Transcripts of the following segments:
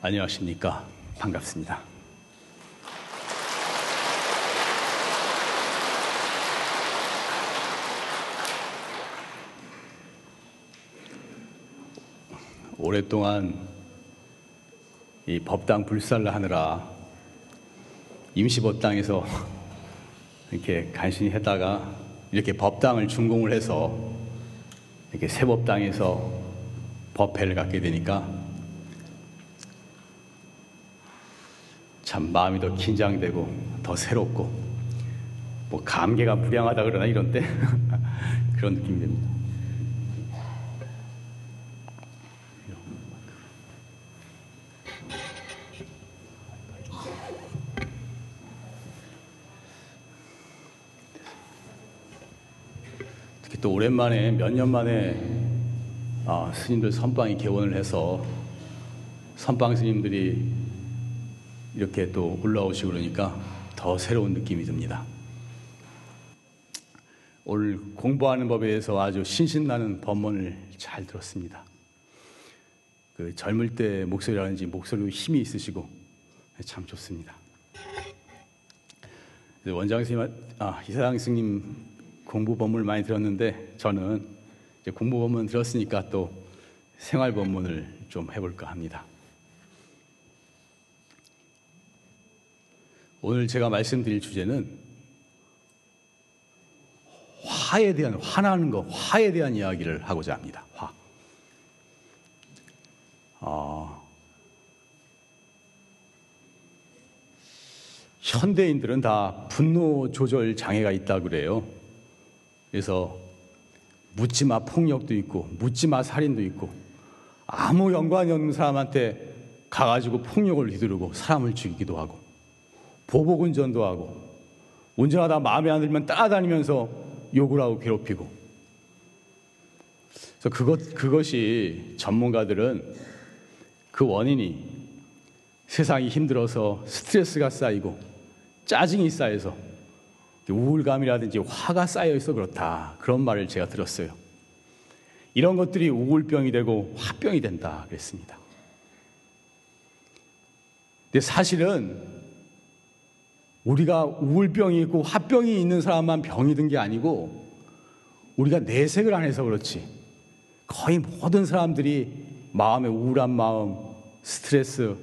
안녕하십니까. 반갑습니다. 오랫동안 이 법당 불살을 하느라 임시법당에서 이렇게 간신히 했다가 이렇게 법당을 준공을 해서 이렇게 새 법당에서 법회를 갖게 되니까 참 마음이 더 긴장되고 더 새롭고 뭐 감개가 무량하다 그러나 이런 때 그런 느낌이 듭니다. 특히 또 오랜만에 몇 년 만에 아, 스님들 선방이 개원을 해서 선방 스님들이 이렇게 또 올라오시고 그러니까 더 새로운 느낌이 듭니다. 오늘 공부하는 법에 대해서 아주 신신나는 법문을 잘 들었습니다. 그 젊을 때 목소리라든지 목소리로 힘이 있으시고 참 좋습니다. 원장 스님, 아, 이사장 스님 공부 법문을 많이 들었는데 저는 공부 법문 들었으니까 또 생활 법문을 좀 해볼까 합니다. 오늘 제가 말씀드릴 주제는 화에 대한 화나는 것, 화에 대한 이야기를 하고자 합니다. 화. 어, 현대인들은 다 분노 조절 장애가 있다 그래요. 그래서 묻지마 폭력도 있고 묻지마 살인도 있고 아무 연관이 없는 사람한테 가가지고 폭력을 휘두르고 사람을 죽이기도 하고 보복 운전도 하고 운전하다 마음에 안 들면 따라다니면서 욕을 하고 괴롭히고 그래서 그것 그것이 전문가들은 그 원인이 세상이 힘들어서 스트레스가 쌓이고 짜증이 쌓여서 우울감이라든지 화가 쌓여 있어 그렇다 그런 말을 제가 들었어요. 이런 것들이 우울병이 되고 화병이 된다 그랬습니다. 근데 사실은 우리가 우울병이 있고 화병이 있는 사람만 병이 든 게 아니고 우리가 내색을 안 해서 그렇지 거의 모든 사람들이 마음의 우울한 마음, 스트레스,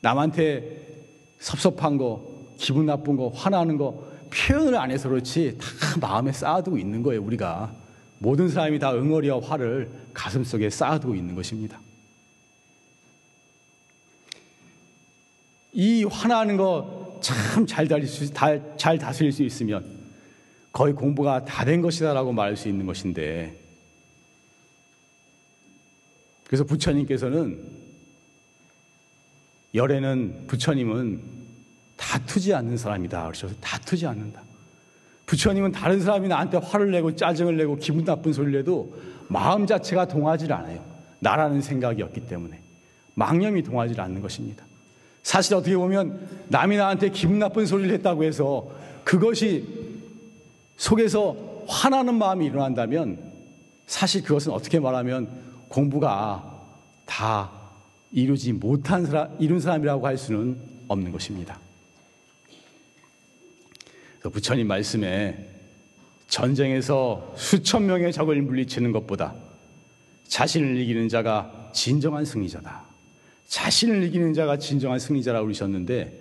남한테 섭섭한 거, 기분 나쁜 거, 화나는 거 표현을 안 해서 그렇지 다 마음에 쌓아두고 있는 거예요, 우리가. 모든 사람이 다 응어리와 화를 가슴 속에 쌓아두고 있는 것입니다. 이 화나는 거 참잘잘 다스릴 수 있으면 거의 공부가 다 된 것이다라고 말할 수 있는 것인데 그래서 부처님께서는 열에는 부처님은 다투지 않는 사람이다. 그러셔서 다투지 않는다. 부처님은 다른 사람이 나한테 화를 내고 짜증을 내고 기분 나쁜 소리를 해도 마음 자체가 동하지 않아요. 나라는 생각이 없기 때문에. 망념이 동하지 않는 것입니다. 사실 어떻게 보면 남이 나한테 기분 나쁜 소리를 했다고 해서 그것이 속에서 화나는 마음이 일어난다면 사실 그것은 어떻게 말하면 공부가 다 이루지 못한 사람, 이룬 사람이라고 할 수는 없는 것입니다. 부처님 말씀에 전쟁에서 수천 명의 적을 물리치는 것보다 자신을 이기는 자가 진정한 승리자다. 자신을 이기는 자가 진정한 승리자라고 그러셨는데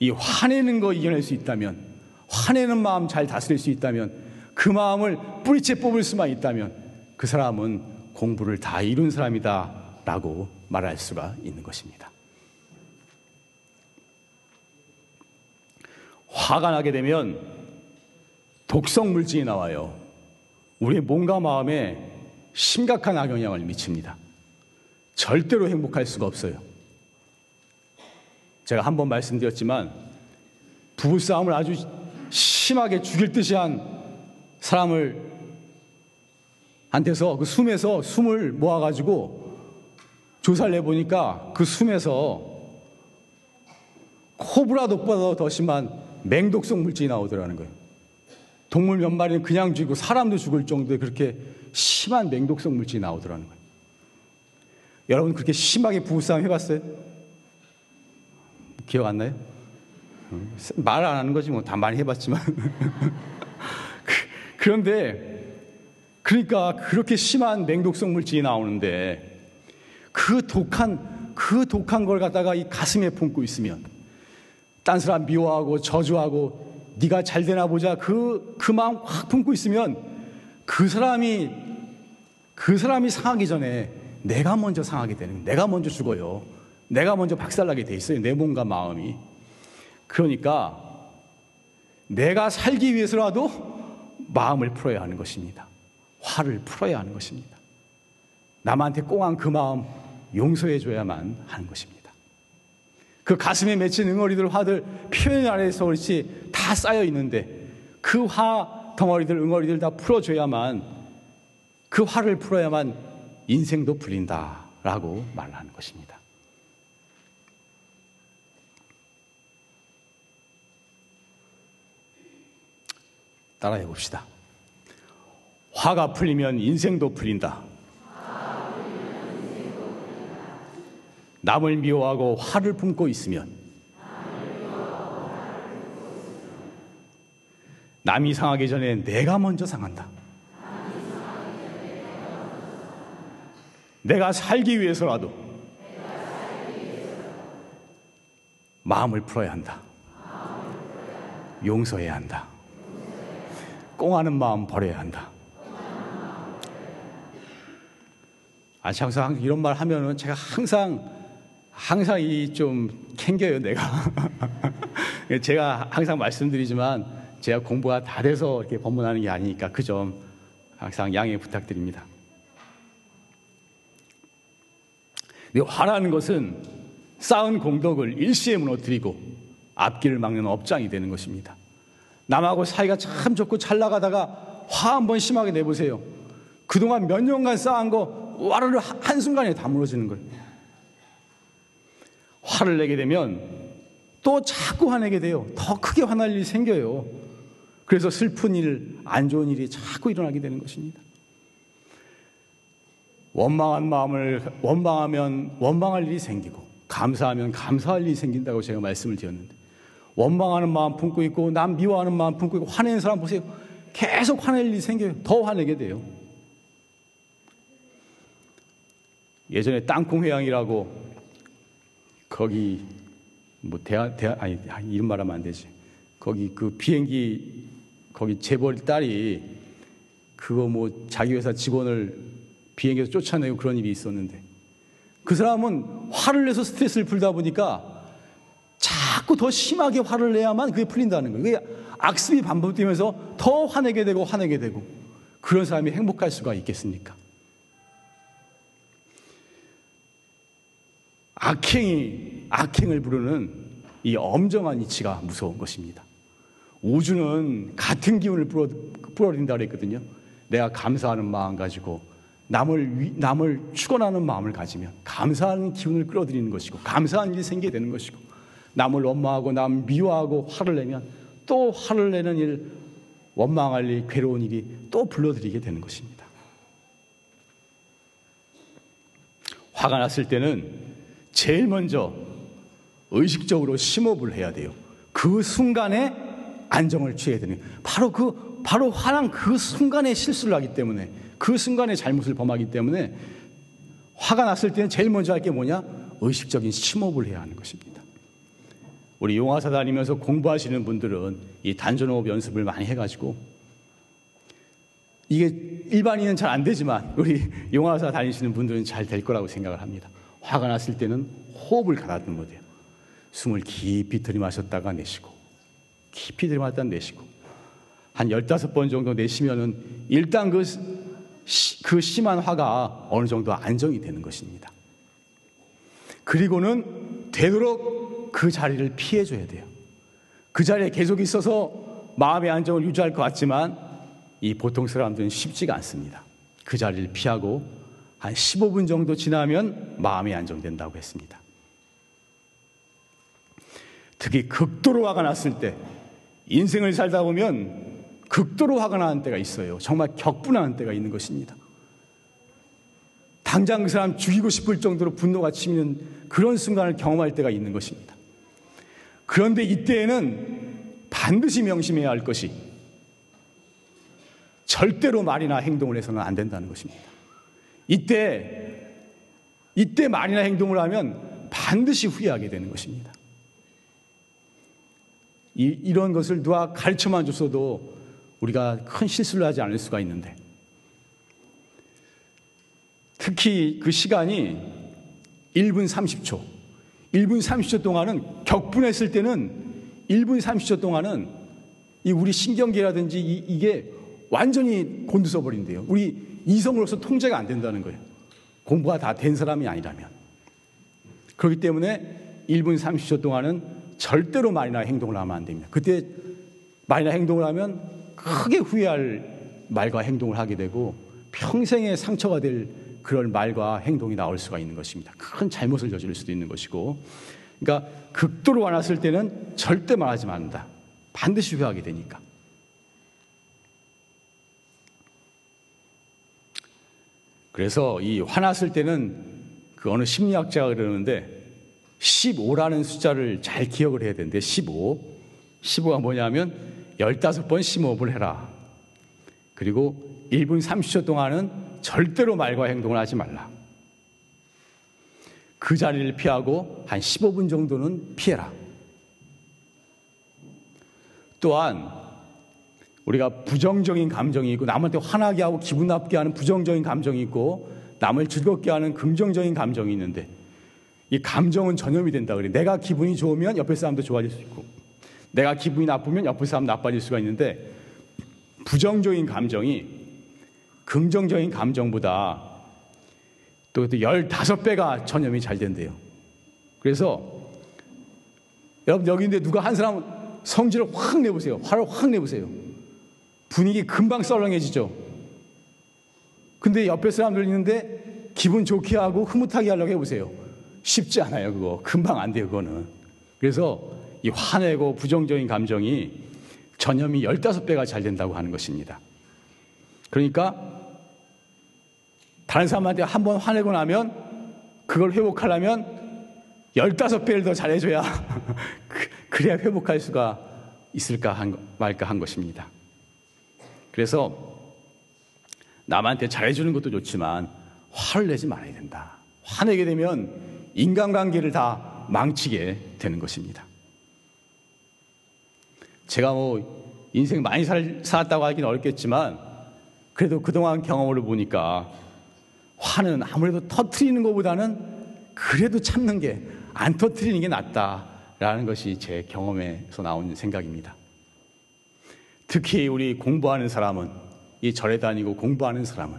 이 화내는 거 이겨낼 수 있다면 화내는 마음 잘 다스릴 수 있다면 그 마음을 뿌리채 뽑을 수만 있다면 그 사람은 공부를 다 이룬 사람이다 라고 말할 수가 있는 것입니다. 화가 나게 되면 독성 물질이 나와요. 우리의 몸과 마음에 심각한 악영향을 미칩니다. 절대로 행복할 수가 없어요. 제가 한 번 말씀드렸지만 부부싸움을 아주 심하게 죽일 듯이 한 사람을 한테서 그 숨에서 숨을 모아가지고 조사를 해보니까 그 숨에서 코브라 독보다 더 심한 맹독성 물질이 나오더라는 거예요. 동물 몇 마리는 그냥 죽이고 사람도 죽을 정도의 그렇게 심한 맹독성 물질이 나오더라는 거예요. 여러분 그렇게 심하게 부부싸움 해봤어요? 기억 안 나요? 말 안 하는 거지 뭐 다 많이 해봤지만 그, 그런데 그러니까 그렇게 심한 맹독성 물질이 나오는데 그 독한 그 독한 걸 갖다가 이 가슴에 품고 있으면 딴 사람 미워하고 저주하고 네가 잘 되나 보자 그그 마음 확 품고 있으면 그 사람이 그 사람이 상하기 전에 내가 먼저 상하게 되는 내가 먼저 죽어요. 내가 먼저 박살나게 돼 있어요. 내 몸과 마음이. 그러니까 내가 살기 위해서라도 마음을 풀어야 하는 것입니다. 화를 풀어야 하는 것입니다. 남한테 꽁한 그 마음 용서해 줘야만 하는 것입니다. 그 가슴에 맺힌 응어리들 화들 표현 아래서 그렇지 다 쌓여 있는데 그 화 덩어리들 응어리들 다 풀어줘야만 그 화를 풀어야만 인생도 풀린다라고 말하는 것입니다. 따라해 봅시다. 화가 풀리면 인생도 풀린다. 남을 미워하고 화를 품고 있으면 남이 상하기 전에 내가 먼저 상한다. 내가 살기 위해서라도 마음을 풀어야 한다. 용서해야 한다. 꽁하는 마음 버려야 한다. 아, 항상 이런 말 하면은 제가 항상 항상 이 좀 캥겨요, 내가. 제가 항상 말씀드리지만 제가 공부가 다 돼서 이렇게 법문하는 게 아니니까 그 점 항상 양해 부탁드립니다. 화라는 것은 쌓은 공덕을 일시에 무너뜨리고 앞길을 막는 업장이 되는 것입니다. 남하고 사이가 참 좋고 잘 나가다가 화 한번 심하게 내보세요. 그동안 몇 년간 쌓은 거 와르르 한순간에 다 무너지는 거예요. 화를 내게 되면 또 자꾸 화내게 돼요. 더 크게 화날 일이 생겨요. 그래서 슬픈 일, 안 좋은 일이 자꾸 일어나게 되는 것입니다. 원망한 마음을 원망하면 원망할 일이 생기고 감사하면 감사할 일이 생긴다고 제가 말씀을 드렸는데 원망하는 마음 품고 있고 남 미워하는 마음 품고 있고 화내는 사람 보세요. 계속 화낼 일이 생겨요. 더 화내게 돼요. 예전에 땅콩 회양이라고 거기 뭐 대학 대학 아니 이름 말하면 안 되지. 거기 그 비행기 거기 재벌 딸이 그거 뭐 자기 회사 직원을 비행기에서 쫓아내고 그런 일이 있었는데 그 사람은 화를 내서 스트레스를 풀다 보니까 자꾸 더 심하게 화를 내야만 그게 풀린다는 거예요. 그게 악습이 반복되면서 더 화내게 되고 화내게 되고 그런 사람이 행복할 수가 있겠습니까? 악행이 악행을 부르는 이 엄정한 이치가 무서운 것입니다. 우주는 같은 기운을 불어린다 그랬거든요. 내가 감사하는 마음 가지고 남을 남을 축원하는 마음을 가지면 감사하는 기운을 끌어들이는 것이고 감사한 일이 생기게 되는 것이고 남을 원망하고 남 미워하고 화를 내면 또 화를 내는 일 원망할 일 괴로운 일이 또 불러들이게 되는 것입니다. 화가 났을 때는 제일 먼저 의식적으로 심호흡을 해야 돼요. 그 순간에 안정을 취해야 되는 바로 그 바로 화난 그 순간에 실수를 하기 때문에 그 순간에 잘못을 범하기 때문에 화가 났을 때는 제일 먼저 할 게 뭐냐? 의식적인 심호흡을 해야 하는 것입니다. 우리 용화사 다니면서 공부하시는 분들은 이 단전호흡 연습을 많이 해가지고 이게 일반인은 잘 안 되지만 우리 용화사 다니시는 분들은 잘 될 거라고 생각을 합니다. 화가 났을 때는 호흡을 가다듬어야 돼요. 숨을 깊이 들이마셨다가 내쉬고 깊이 들이마셨다 내쉬고 한 15번 정도 내쉬면은 일단 그, 그 심한 화가 어느 정도 안정이 되는 것입니다. 그리고는 되도록 그 자리를 피해줘야 돼요. 그 자리에 계속 있어서 마음의 안정을 유지할 것 같지만 이 보통 사람들은 쉽지가 않습니다. 그 자리를 피하고 한 15분 정도 지나면 마음이 안정된다고 했습니다. 특히 극도로 화가 났을 때 인생을 살다 보면 극도로 화가 나는 때가 있어요. 정말 격분하는 때가 있는 것입니다. 당장 그 사람 죽이고 싶을 정도로 분노가 치미는 그런 순간을 경험할 때가 있는 것입니다. 그런데 이때에는 반드시 명심해야 할 것이 절대로 말이나 행동을 해서는 안 된다는 것입니다. 이때, 이때 말이나 행동을 하면 반드시 후회하게 되는 것입니다. 이, 이런 것을 누가 가르쳐만 줬어도 우리가 큰 실수를 하지 않을 수가 있는데 특히 그 시간이 1분 30초. 1분 30초 동안은 격분했을 때는 1분 30초 동안은 이 우리 신경계라든지 이, 게 완전히 곤두서 버린대요. 우리 이성으로서 통제가 안 된다는 거예요. 공부가 다 된 사람이 아니라면. 그렇기 때문에 1분 30초 동안은 절대로 말이나 행동을 하면 안 됩니다. 그때 말이나 행동을 하면 크게 후회할 말과 행동을 하게 되고 평생의 상처가 될 그런 말과 행동이 나올 수가 있는 것입니다. 큰 잘못을 저지를 수도 있는 것이고. 그러니까 극도로 화났을 때는 절대 말하지 말는다. 반드시 후회하게 되니까. 그래서 이 화났을 때는 그 어느 심리학자가 그러는데 15라는 숫자를 잘 기억을 해야 되는데 15. 15가 뭐냐면 15번 심호흡을 해라. 그리고 1분 30초 동안은 절대로 말과 행동을 하지 말라. 그 자리를 피하고 한 15분 정도는 피해라. 또한 우리가 부정적인 감정이 있고 남한테 화나게 하고 기분 나쁘게 하는 부정적인 감정이 있고 남을 즐겁게 하는 긍정적인 감정이 있는데 이 감정은 전염이 된다 그래. 내가 기분이 좋으면 옆에 사람도 좋아질 수 있고 내가 기분이 나쁘면 옆에 사람 나빠질 수가 있는데 부정적인 감정이 긍정적인 감정보다 또 15배가 전염이 잘 된대요. 그래서 여러분 여기 있는데 누가 한 사람 성질을 확 내보세요. 화를 확 내보세요. 분위기 금방 썰렁해지죠. 근데 옆에 사람들 있는데 기분 좋게 하고 흐뭇하게 하려고 해보세요. 쉽지 않아요, 그거. 금방 안 돼요, 그거는. 그래서 이 화내고 부정적인 감정이 전염이 15배가 잘 된다고 하는 것입니다. 그러니까 다른 사람한테 한 번 화내고 나면 그걸 회복하려면 15배를 더 잘해줘야 그, 그래야 회복할 수가 있을까 한, 말까 한 것입니다. 그래서 남한테 잘해주는 것도 좋지만 화를 내지 말아야 된다. 화내게 되면 인간관계를 다 망치게 되는 것입니다. 제가 뭐 인생 많이 살, 살았다고 하기는 어렵겠지만 그래도 그동안 경험을 보니까 화는 아무래도 터트리는 것보다는 그래도 참는 게 안 터트리는 게 낫다라는 것이 제 경험에서 나온 생각입니다. 특히 우리 공부하는 사람은 이 절에 다니고 공부하는 사람은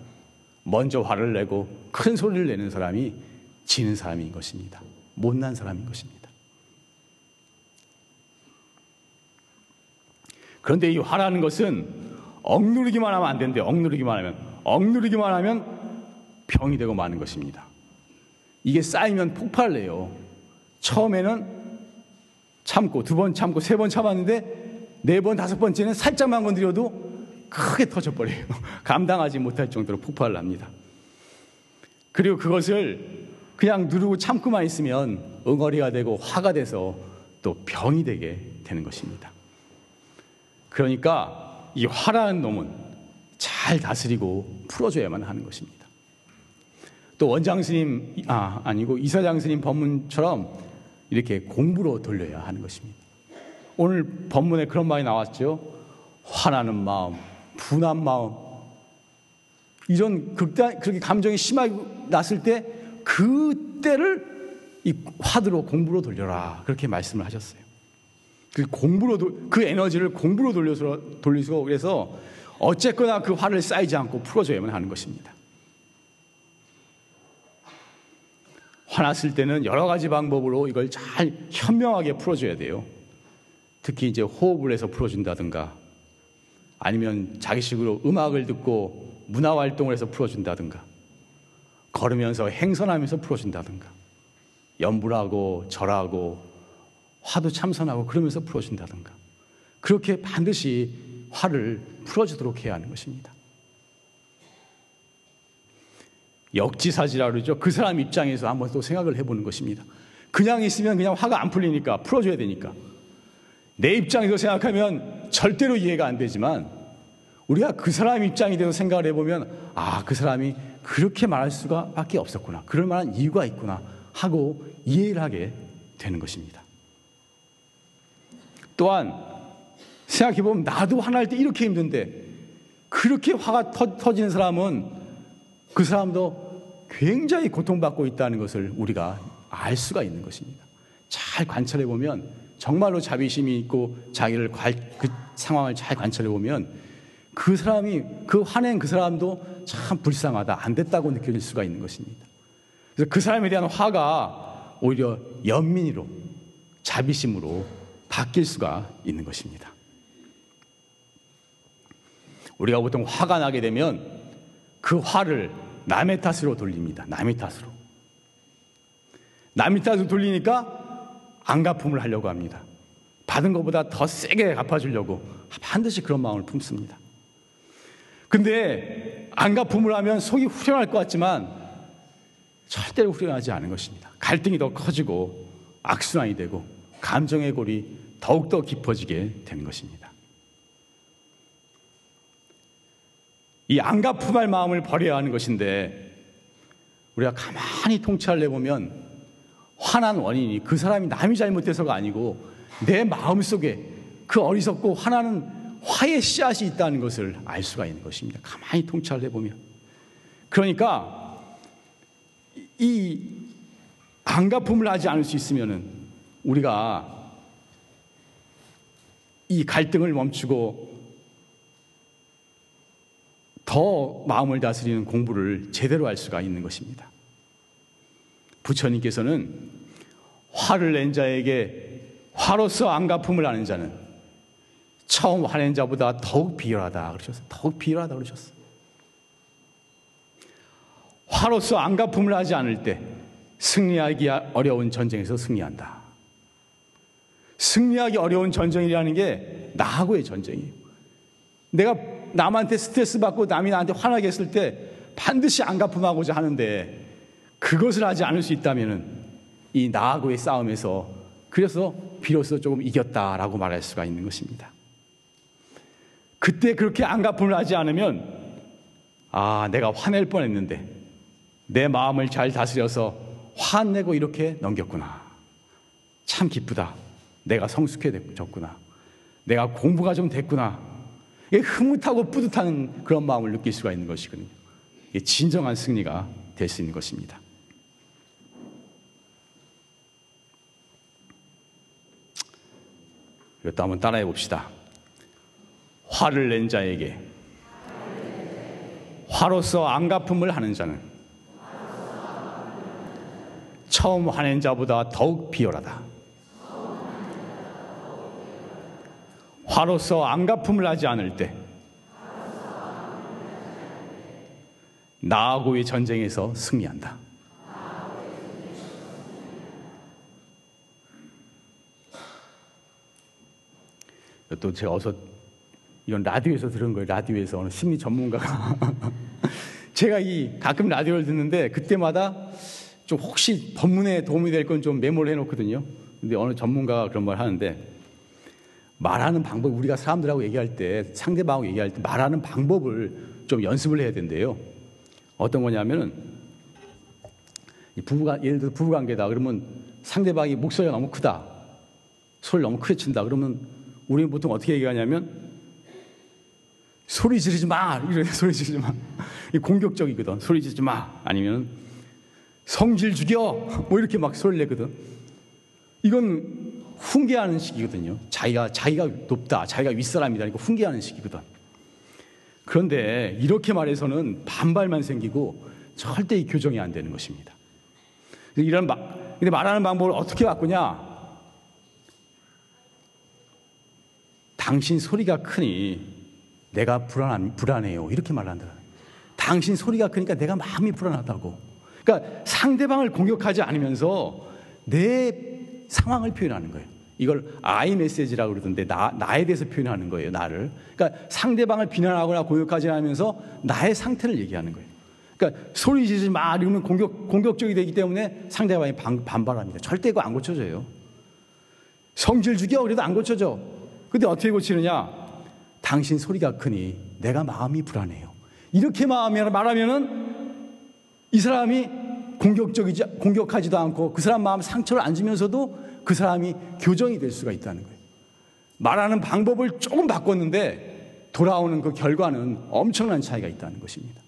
먼저 화를 내고 큰 소리를 내는 사람이 지는 사람인 것입니다. 못난 사람인 것입니다. 그런데 이 화라는 것은 억누르기만 하면 안 되는데 억누르기만 하면 억누르기만 하면 병이 되고 마는 것입니다. 이게 쌓이면 폭발을 해요. 처음에는 참고 두 번 참고 세 번 참았는데 네 번 다섯 번째는 살짝만 건드려도 크게 터져버려요. 감당하지 못할 정도로 폭발을 합니다. 그리고 그것을 그냥 누르고 참고만 있으면 응어리가 되고 화가 돼서 또 병이 되게 되는 것입니다. 그러니까 이 화라는 놈은 잘 다스리고 풀어줘야만 하는 것입니다. 또 원장 스님 아 아니고 이사장 스님 법문처럼 이렇게 공부로 돌려야 하는 것입니다. 오늘 법문에 그런 말이 나왔죠. 화나는 마음, 분한 마음, 이런 극단 그렇게 감정이 심하게 났을 때 그때를 이 화두로 공부로 돌려라 그렇게 말씀을 하셨어요. 그 공부로 그 에너지를 공부로 돌려서 돌리고 그래서 어쨌거나 그 화를 쌓이지 않고 풀어줘야만 하는 것입니다. 화났을 때는 여러 가지 방법으로 이걸 잘 현명하게 풀어줘야 돼요. 특히 이제 호흡을 해서 풀어준다든가 아니면 자기식으로 음악을 듣고 문화 활동을 해서 풀어준다든가 걸으면서 행선하면서 풀어준다든가 연불하고 절하고 화도 참선하고 그러면서 풀어준다든가 그렇게 반드시 화를 풀어주도록 해야 하는 것입니다. 역지사지라 그러죠. 그 사람 입장에서 한번 또 생각을 해보는 것입니다. 그냥 있으면 그냥 화가 안 풀리니까 풀어줘야 되니까. 내 입장에서 생각하면 절대로 이해가 안 되지만 우리가 그 사람 입장이 돼서 생각을 해보면 아, 그 사람이 그렇게 말할 수가 밖에 없었구나. 그럴 만한 이유가 있구나 하고 이해를 하게 되는 것입니다. 또한 생각해보면 나도 화날 때 이렇게 힘든데 그렇게 화가 터, 지는 사람은 그 사람도 굉장히 고통받고 있다는 것을 우리가 알 수가 있는 것입니다. 잘 관찰해 보면 정말로 자비심이 있고 자기를 그 상황을 잘 관찰해 보면 그 사람이 그 화낸 그 사람도 참 불쌍하다 안 됐다고 느껴질 수가 있는 것입니다. 그래서 그 사람에 대한 화가 오히려 연민으로 자비심으로 바뀔 수가 있는 것입니다. 우리가 보통 화가 나게 되면 그 화를 남의 탓으로 돌립니다. 남의 탓으로. 남의 탓으로 돌리니까 안 갚음을 하려고 합니다. 받은 것보다 더 세게 갚아주려고 반드시 그런 마음을 품습니다. 근데 안 갚음을 하면 속이 후련할 것 같지만 절대로 후련하지 않은 것입니다. 갈등이 더 커지고 악순환이 되고 감정의 골이 더욱더 깊어지게 되는 것입니다. 이 안갚음할 마음을 버려야 하는 것인데 우리가 가만히 통찰을 해보면 화난 원인이 그 사람이 남이 잘못해서가 아니고 내 마음 속에 그 어리석고 화나는 화의 씨앗이 있다는 것을 알 수가 있는 것입니다. 가만히 통찰을 해보면. 그러니까 이 안갚음을 하지 않을 수 있으면은 우리가 이 갈등을 멈추고 더 마음을 다스리는 공부를 제대로 할 수가 있는 것입니다. 부처님께서는 화를 낸 자에게 화로서 안갚음을 하는 자는 처음 화낸 자보다 더욱 비열하다 그러셨어요. 더욱 비열하다 그러셨어요. 화로서 안갚음을 하지 않을 때 승리하기 어려운 전쟁에서 승리한다. 승리하기 어려운 전쟁이라는 게 나하고의 전쟁이에요. 내가 남한테 스트레스 받고 남이 나한테 화나게 했을 때 반드시 안 갚음하고자 하는데 그것을 하지 않을 수 있다면 이 나하고의 싸움에서 그래서 비로소 조금 이겼다라고 말할 수가 있는 것입니다. 그때 그렇게 안 갚음을 하지 않으면 아, 내가 화낼 뻔 했는데 내 마음을 잘 다스려서 화내고 이렇게 넘겼구나. 참 기쁘다. 내가 성숙해졌구나. 내가 공부가 좀 됐구나. 흐뭇하고 뿌듯한 그런 마음을 느낄 수가 있는 것이거든요. 이게 진정한 승리가 될 수 있는 것입니다. 이것도 한번 따라해 봅시다. 화를 낸 자에게 화로서 안갚음을 하는 자는 처음 화낸 자보다 더욱 비열하다. 화로서 안갚음을 하지 않을 때 나하고의 전쟁에서 승리한다. 또 제가 어서 이건 라디오에서 들은 거예요. 라디오에서 어느 심리 전문가가 제가 이 가끔 라디오를 듣는데 그때마다 좀 혹시 법문에 도움이 될 건 좀 메모를 해놓거든요. 근데 어느 전문가가 그런 말 하는데 말하는 방법, 우리가 사람들하고 얘기할 때, 상대방하고 얘기할 때 말하는 방법을 좀 연습을 해야 된대요. 어떤 거냐면은, 부부가, 예를 들어 부부 관계다. 그러면 상대방이 목소리가 너무 크다. 소리를 너무 크게 친다. 그러면 우리는 보통 어떻게 얘기하냐면, 소리 지르지 마! 이래, 소리 지르지 마. 이 공격적이거든. 소리 지르지 마! 아니면, 성질 죽여! 뭐 이렇게 막 소리를 내거든. 이건 훈계하는 식이거든요. 자기가 자기가 높다, 자기가 윗사람이다, 그러니까 훈계하는 식이거든. 그런데 이렇게 말해서는 반발만 생기고 절대 이 교정이 안 되는 것입니다. 이런 말, 근데 말하는 방법을 어떻게 바꾸냐? 당신 소리가 크니 내가 불안 불안해요. 이렇게 말한다. 당신 소리가 크니까 내가 마음이 불안하다고. 그러니까 상대방을 공격하지 않으면서 내 상황을 표현하는 거예요. 이걸 I 메시지라고 그러던데 나, 나에 대해서 표현하는 거예요. 나를. 그러니까 상대방을 비난하거나 고역하지 않으면서 나의 상태를 얘기하는 거예요. 그러니까 소리 지르지 마 이러면 공격 공격적이 되기 때문에 상대방이 반, 반발합니다. 절대 그거 안 고쳐져요. 성질 죽여 그래도 안 고쳐져. 근데 어떻게 고치느냐? 당신 소리가 크니 내가 마음이 불안해요. 이렇게 마음이 말하면은 이 사람이 공격적이지 공격하지도 않고 그 사람 마음 상처를 안 주면서도 그 사람이 교정이 될 수가 있다는 거예요. 말하는 방법을 조금 바꿨는데 돌아오는 그 결과는 엄청난 차이가 있다는 것입니다.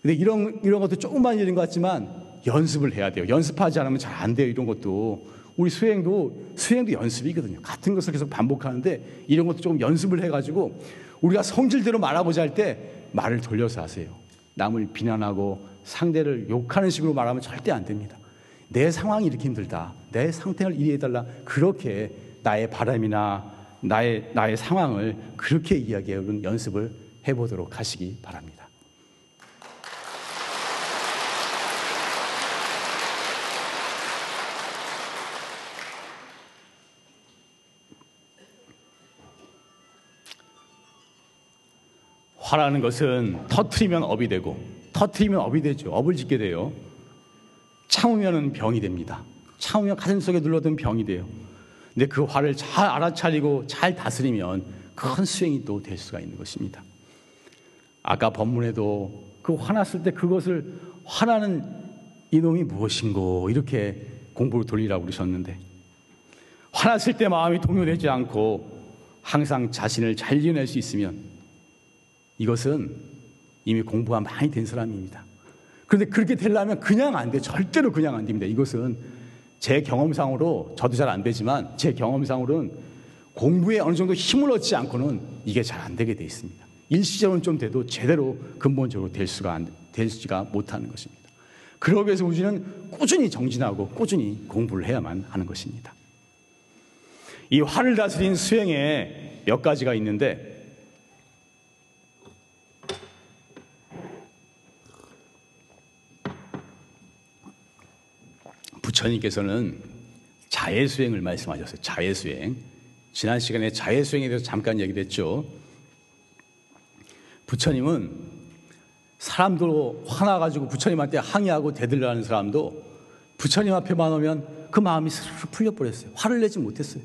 근데 이런 이런 것도 조금만 일인 것 같지만 연습을 해야 돼요. 연습하지 않으면 잘 안 돼요. 이런 것도 우리 수행도 수행도 연습이거든요. 같은 것을 계속 반복하는데 이런 것도 조금 연습을 해가지고 우리가 성질대로 말아보자 할 때 말을 돌려서 하세요. 남을 비난하고 상대를 욕하는 식으로 말하면 절대 안 됩니다. 내 상황이 이렇게 힘들다. 내 상태를 이해해달라. 그렇게 나의 바람이나 나의, 나의 상황을 그렇게 이야기하는 연습을 해보도록 하시기 바랍니다. 화라는 것은 터트리면 업이 되고 터트리면 업이 되죠. 업을 짓게 돼요. 참으면 병이 됩니다. 참으면 가슴 속에 눌러둔 병이 돼요. 근데 그 화를 잘 알아차리고 잘 다스리면 큰 수행이 또 될 수가 있는 것입니다. 아까 법문에도 그 화났을 때 그것을 화나는 이놈이 무엇인고 이렇게 공부를 돌리라고 그러셨는데 화났을 때 마음이 동요되지 않고 항상 자신을 잘 이겨낼 수 있으면 이것은 이미 공부가 많이 된 사람입니다. 그런데 그렇게 되려면 그냥 안 돼. 절대로 그냥 안 됩니다. 이것은 제 경험상으로 저도 잘 안 되지만 제 경험상으로는 공부에 어느 정도 힘을 얻지 않고는 이게 잘 안 되게 돼 있습니다. 일시적으로는 좀 돼도 제대로 근본적으로 될 수가 안, 될수가 못하는 것입니다. 그러기 위해서 우리는 꾸준히 정진하고 꾸준히 공부를 해야만 하는 것입니다. 이 화를 다스린 수행에 몇 가지가 있는데 부처님께서는 자해수행을 말씀하셨어요. 자해수행. 지난 시간에 자해수행에 대해서 잠깐 얘기를 했죠. 부처님은 사람도 화나가지고 부처님한테 항의하고 대들려는 사람도 부처님 앞에만 오면 그 마음이 스르르 풀려버렸어요. 화를 내지 못했어요.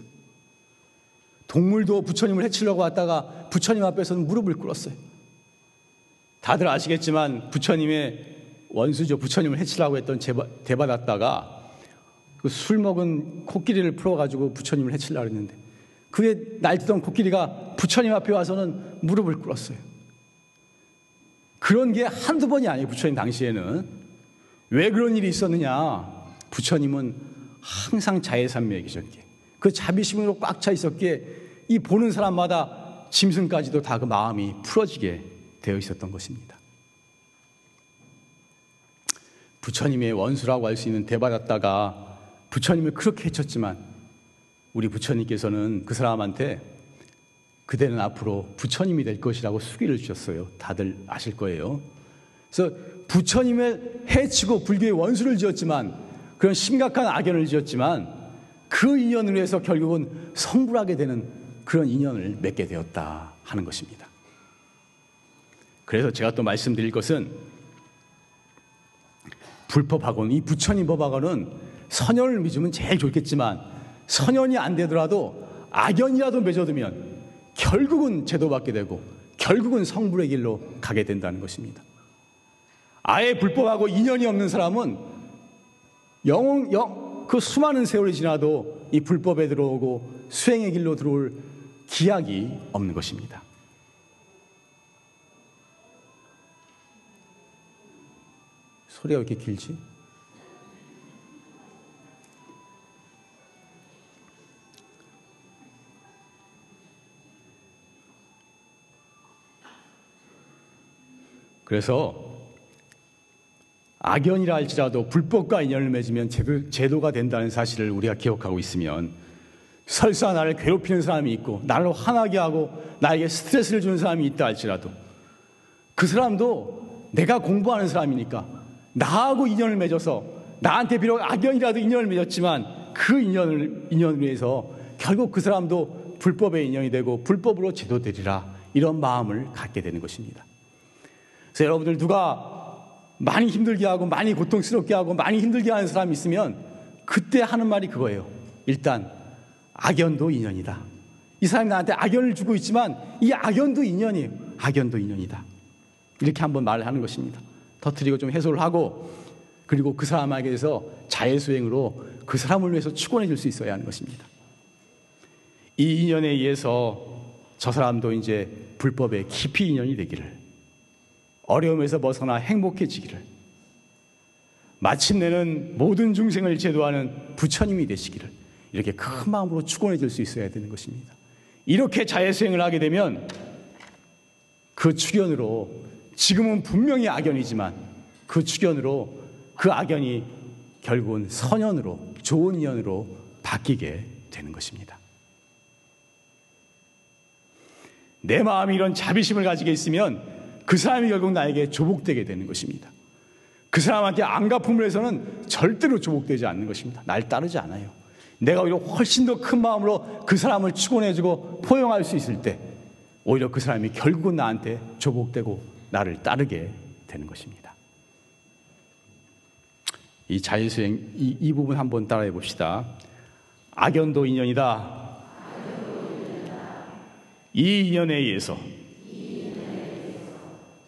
동물도 부처님을 해치려고 왔다가 부처님 앞에서는 무릎을 꿇었어요. 다들 아시겠지만 부처님의 원수죠. 부처님을 해치려고 했던 대받았다가 그 술 먹은 코끼리를 풀어가지고 부처님을 해치려고 했는데 그게 날뛰던 코끼리가 부처님 앞에 와서는 무릎을 꿇었어요. 그런 게 한두 번이 아니에요. 부처님 당시에는. 왜 그런 일이 있었느냐. 부처님은 항상 자애산매에 계셨기에 그 자비심으로 꽉 차 있었기에 이 보는 사람마다 짐승까지도 다 그 마음이 풀어지게 되어 있었던 것입니다. 부처님의 원수라고 할 수 있는 대받았다가 부처님을 그렇게 해쳤지만 우리 부처님께서는 그 사람한테 그대는 앞으로 부처님이 될 것이라고 수기를 주셨어요. 다들 아실 거예요. 그래서 부처님을 해치고 불교의 원수를 지었지만 그런 심각한 악연을 지었지만 그 인연으로 해서 결국은 성불하게 되는 그런 인연을 맺게 되었다 하는 것입니다. 그래서 제가 또 말씀드릴 것은 불법학원, 이 부처님 법학원은 선연을 믿으면 제일 좋겠지만 선연이 안 되더라도 악연이라도 맺어두면 결국은 제도받게 되고 결국은 성불의 길로 가게 된다는 것입니다. 아예 불법하고 인연이 없는 사람은 영웅, 영, 그 수많은 세월이 지나도 이 불법에 들어오고 수행의 길로 들어올 기약이 없는 것입니다. 소리가 왜 이렇게 길지? 그래서 악연이라 할지라도 불법과 인연을 맺으면 제도, 가 된다는 사실을 우리가 기억하고 있으면 설사 나를 괴롭히는 사람이 있고 나를 화나게 하고 나에게 스트레스를 주는 사람이 있다 할지라도 그 사람도 내가 공부하는 사람이니까 나하고 인연을 맺어서 나한테 비록 악연이라도 인연을 맺었지만 그 인연을 인연을 위해서 결국 그 사람도 불법의 인연이 되고 불법으로 제도되리라 이런 마음을 갖게 되는 것입니다. 그래서 여러분들 누가 많이 힘들게 하고 많이 고통스럽게 하고 많이 힘들게 하는 사람이 있으면 그때 하는 말이 그거예요. 일단 악연도 인연이다. 이 사람이 나한테 악연을 주고 있지만 이 악연도 인연이에요. 악연도 인연이다. 이렇게 한번 말을 하는 것입니다. 터트리고 좀 해소를 하고 그리고 그 사람에게서 자해수행으로 그 사람을 위해서 축원해 줄 수 있어야 하는 것입니다. 이 인연에 의해서 저 사람도 이제 불법에 깊이 인연이 되기를 어려움에서 벗어나 행복해지기를 마침내는 모든 중생을 제도하는 부처님이 되시기를 이렇게 큰 마음으로 축원해 줄 수 있어야 되는 것입니다. 이렇게 자해수행을 하게 되면 그 축연으로 지금은 분명히 악연이지만 그 축연으로 그 악연이 결국은 선연으로 좋은 인연으로 바뀌게 되는 것입니다. 내 마음이 이런 자비심을 가지게 있으면 그 사람이 결국 나에게 조복되게 되는 것입니다. 그 사람한테 안 갚음을 해서는 절대로 조복되지 않는 것입니다. 날 따르지 않아요. 내가 오히려 훨씬 더 큰 마음으로 그 사람을 축원해주고 포용할 수 있을 때 오히려 그 사람이 결국은 나한테 조복되고 나를 따르게 되는 것입니다. 이 자유수행 이, 이 부분 한번 따라해 봅시다. 악연도 인연이다. 이 인연에 의해서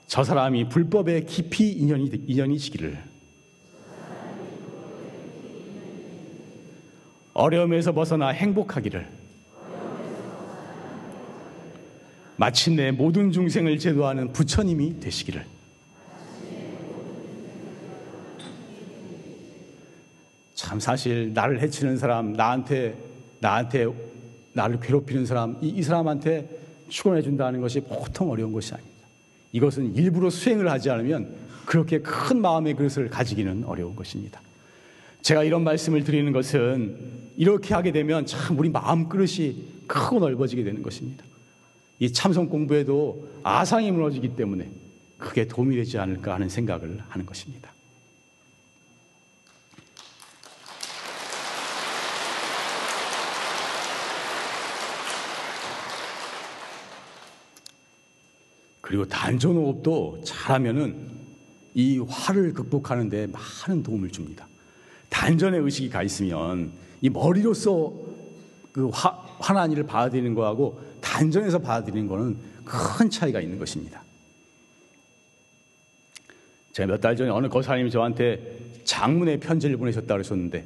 저 사람이 불법에 깊이 인연이 인연이 지기를. 어려움에서 벗어나 행복하기를. 마침내 모든 중생을 제도하는 부처님이 되시기를. 참 사실 나를 해치는 사람 나한테 나한테 나를 괴롭히는 사람 이, 이 사람한테 축원해 준다는 것이 보통 어려운 것이 아닙니다. 이것은 일부러 수행을 하지 않으면 그렇게 큰 마음의 그릇을 가지기는 어려운 것입니다. 제가 이런 말씀을 드리는 것은 이렇게 하게 되면 참 우리 마음 그릇이 크고 넓어지게 되는 것입니다. 이 참선 공부에도 아상이 무너지기 때문에 크게 도움이 되지 않을까 하는 생각을 하는 것입니다. 그리고 단전호흡도 잘하면은 이 화를 극복하는 데 많은 도움을 줍니다. 단전의 의식이 가 있으면 이 머리로서 그 화, 화난 일을 받아들이는 거하고 단전에서 받아들이는 거는 큰 차이가 있는 것입니다. 제가 몇 달 전에 어느 거사님이 저한테 장문의 편지를 보내셨다 그러셨는데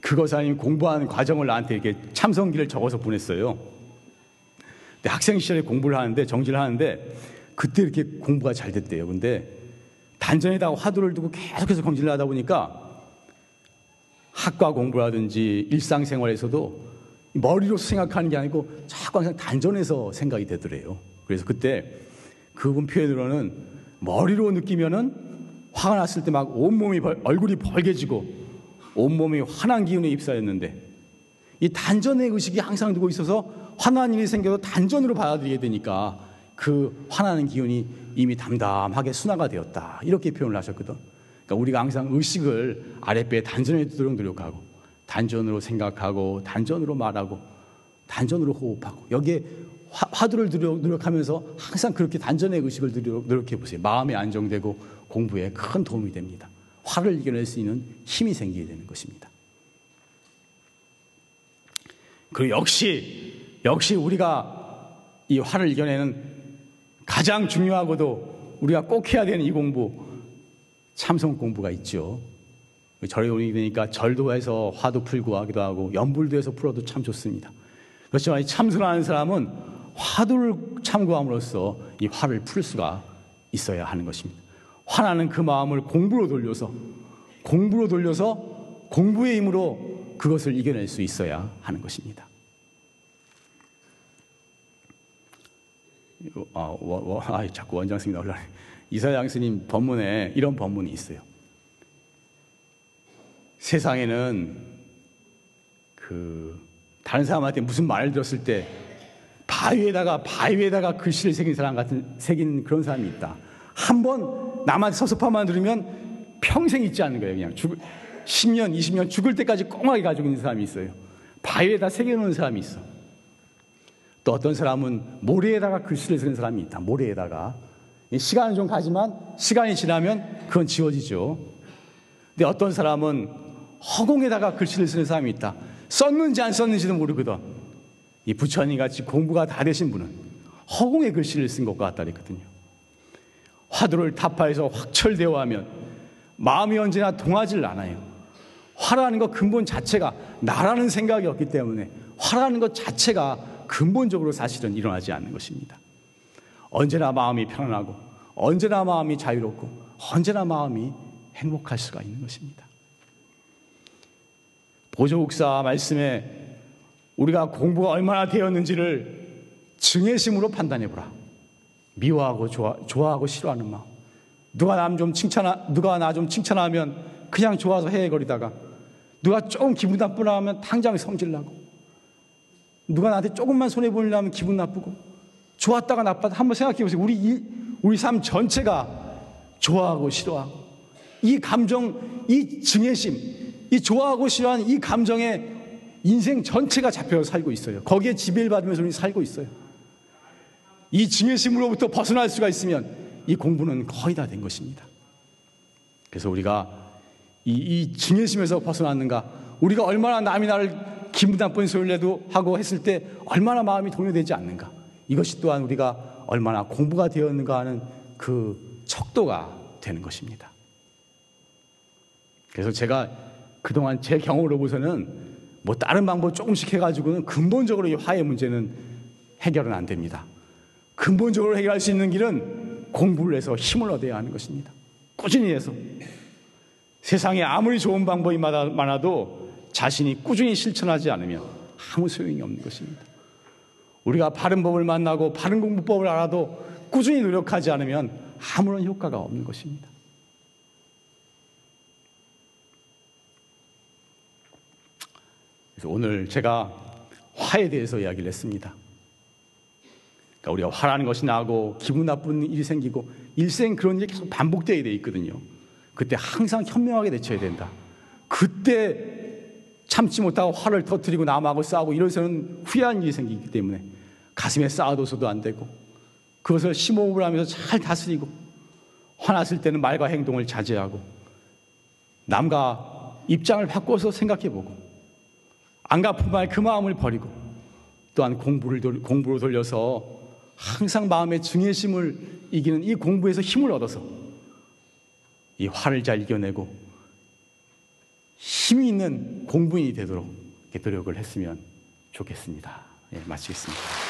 그 거사님이 공부하는 과정을 나한테 이렇게 참성기를 적어서 보냈어요. 근데 학생 시절에 공부를 하는데 정지를 하는데 그때 이렇게 공부가 잘 됐대요. 근데 단전에다가 화두를 두고 계속해서 검진을 하다 보니까 학과 공부라든지 일상생활에서도 머리로 생각하는 게 아니고 자꾸 항상 단전에서 생각이 되더래요. 그래서 그때 그분 표현으로는 머리로 느끼면은 화가 났을 때 막 온몸이 얼굴이 벌개지고 온몸이 화난 기운에 입사했는데 이 단전의 의식이 항상 두고 있어서 화난 일이 생겨도 단전으로 받아들이게 되니까 그 화나는 기운이 이미 담담하게 순화가 되었다. 이렇게 표현을 하셨거든. 그러니까 우리가 항상 의식을 아랫배에 단전에 두도록 노력하고 단전으로 생각하고 단전으로 말하고 단전으로 호흡하고 여기에 화, 두를 노력 하면서 항상 그렇게 단전의 의식을 노력해 보세요. 마음이 안정되고 공부에 큰 도움이 됩니다. 화를 이겨낼 수 있는 힘이 생기게 되는 것입니다. 그리고 역시 역시 우리가 이 화를 이겨내는 가장 중요하고도 우리가 꼭 해야 되는 이 공부 참성 공부가 있죠. 절에 오게 되니까 절도 해서 화도 풀고 하기도 하고 연불도 해서 풀어도 참 좋습니다. 그렇지만 참선하는 사람은 화두를 참고함으로써 이 화를 풀 수가 있어야 하는 것입니다. 화나는 그 마음을 공부로 돌려서 공부로 돌려서 공부의 힘으로 그것을 이겨낼 수 있어야 하는 것입니다. 아, 워, 워, 아 자꾸 원장 스님 나올라 이사장 스님 법문에 이런 법문이 있어요. 세상에는 그 다른 사람한테 무슨 말을 들었을 때 바위에다가 바위에다가 글씨를 새긴 사람 같은 새긴 그런 사람이 있다. 한 번 남한테 서섭함만 들으면 평생 잊지 않는 거예요. 그냥 죽 10년, 20년 죽을 때까지 꽁하게 가지고 있는 사람이 있어요. 바위에다 새겨놓은 사람이 있어. 또 어떤 사람은 모래에다가 글씨를 쓰는 사람이 있다. 모래에다가 시간은 좀 가지만 시간이 지나면 그건 지워지죠. 근데 어떤 사람은 허공에다가 글씨를 쓰는 사람이 있다. 썼는지 안 썼는지도 모르거든. 이 부처님 같이 공부가 다 되신 분은 허공에 글씨를 쓴 것과 같다 그랬거든요. 화두를 타파해서 확철되어 하면 마음이 언제나 동하질 않아요. 화라는 것 근본 자체가 나라는 생각이 없기 때문에 화라는 것 자체가 근본적으로 사실은 일어나지 않는 것입니다. 언제나 마음이 편안하고 언제나 마음이 자유롭고 언제나 마음이 행복할 수가 있는 것입니다. 보조국사 말씀에 우리가 공부가 얼마나 되었는지를 증애심으로 판단해 보라. 미워하고 좋아, 좋아하고 싫어하는 마음. 누가 남 좀 칭찬하, 누가 나 좀 칭찬하면 그냥 좋아서 헤헤거리다가 누가 조금 기분 나쁘면 당장 성질나고 누가 나한테 조금만 손해 보려면 기분 나쁘고 좋았다가 나빴다 한번 생각해 보세요. 우리 이, 우리 삶 전체가 좋아하고 싫어하고 이 감정, 이 증애심, 이 좋아하고 싫어하는 이 감정에 인생 전체가 잡혀 살고 있어요. 거기에 지배를 받으면서 우리 살고 있어요. 이 증애심으로부터 벗어날 수가 있으면 이 공부는 거의 다 된 것입니다. 그래서 우리가 이, 이 증애심에서 벗어났는가, 우리가 얼마나 남이 나를 기분 나쁜 소리를 내도 하고 했을 때 얼마나 마음이 동요되지 않는가. 이것이 또한 우리가 얼마나 공부가 되었는가 하는 그 척도가 되는 것입니다. 그래서 제가 그동안 제 경험으로 보서는 뭐 다른 방법 조금씩 해가지고는 근본적으로 이 화해 문제는 해결은 안 됩니다. 근본적으로 해결할 수 있는 길은 공부를 해서 힘을 얻어야 하는 것입니다. 꾸준히 해서. 세상에 아무리 좋은 방법이 많아도 자신이 꾸준히 실천하지 않으면 아무 소용이 없는 것입니다. 우리가 바른 법을 만나고 바른 공부법을 알아도 꾸준히 노력하지 않으면 아무런 효과가 없는 것입니다. 그래서 오늘 제가 화에 대해서 이야기를 했습니다. 그러니까 우리가 화라는 것이 나고 기분 나쁜 일이 생기고 일생 그런 일이 계속 반복되어야 돼 있거든요. 그때 항상 현명하게 대처해야 된다. 그때 참지 못하고 화를 터뜨리고 남하고 싸우고 이러서는 후회한 일이 생기기 때문에 가슴에 쌓아둬서도 안 되고 그것을 심호흡을 하면서 잘 다스리고 화났을 때는 말과 행동을 자제하고 남과 입장을 바꿔서 생각해보고 안 갚은 말 그 마음을 버리고 또한 공부를 공부로 돌려서 항상 마음의 증애심을 이기는 이 공부에서 힘을 얻어서 이 화를 잘 이겨내고 힘이 있는 공부인이 되도록 노력을 했으면 좋겠습니다. 예, 마치겠습니다.